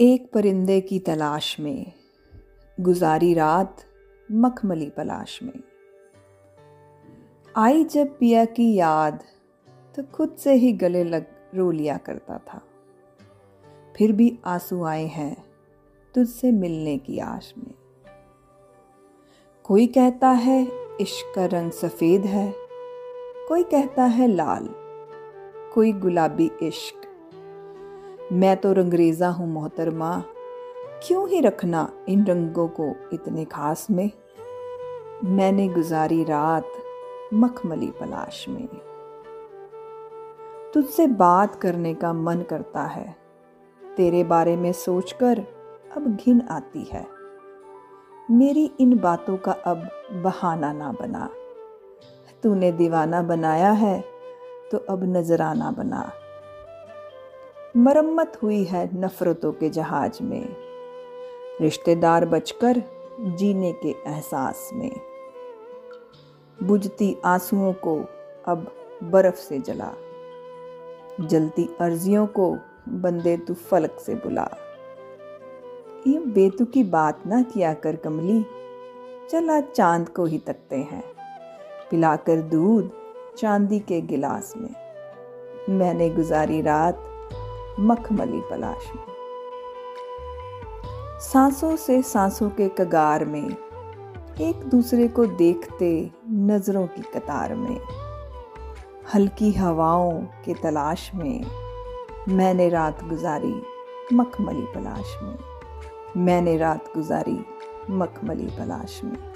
एक परिंदे की तलाश में, गुजारी रात मखमली पलाश में। आई जब पिया की याद तो खुद से ही गले लग रो लिया करता था। फिर भी आँसू आए हैं तुझसे मिलने की आश में। कोई कहता है, इश्क का रंग सफ़ेद है। कोई कहता है, लाल। कोई गुलाबी इश्क मैं तो रंगरेज़ा हूँ मोहतरमा। क्यों ही रखना इन रंगों को इतने खास में? मैंने गुजारी रात मखमली पलाश में। तुझसे बात करने का मन करता है। तेरे बारे में सोचकर अब घिन आती है। मेरी इन बातों का अब बहाना ना बना। तूने दीवाना बनाया है तो अब नजराना बना। मरम्मत हुई है नफरतों के जहाज़ में। रिश्तेदार बचकर जीने के एहसास में। बुझती आंसुओं को अब बर्फ़ से जला। जलती अर्जियों को बंदे तू फलक से बुला। ये बेतु की बात ना किया कर कमली। चला चाँद को ही तकते हैं। पिलाकर दूध चांदी के गिलास में। मैंने गुजारी रात मखमली पलाश में। सांसों से सांसों के कगार में, एक दूसरे को देखते नज़रों की कतार में, हल्की हवाओं के तलाश में मैंने रात गुजारी मखमली पलाश में। मैंने रात गुजारी मखमली पलाश में।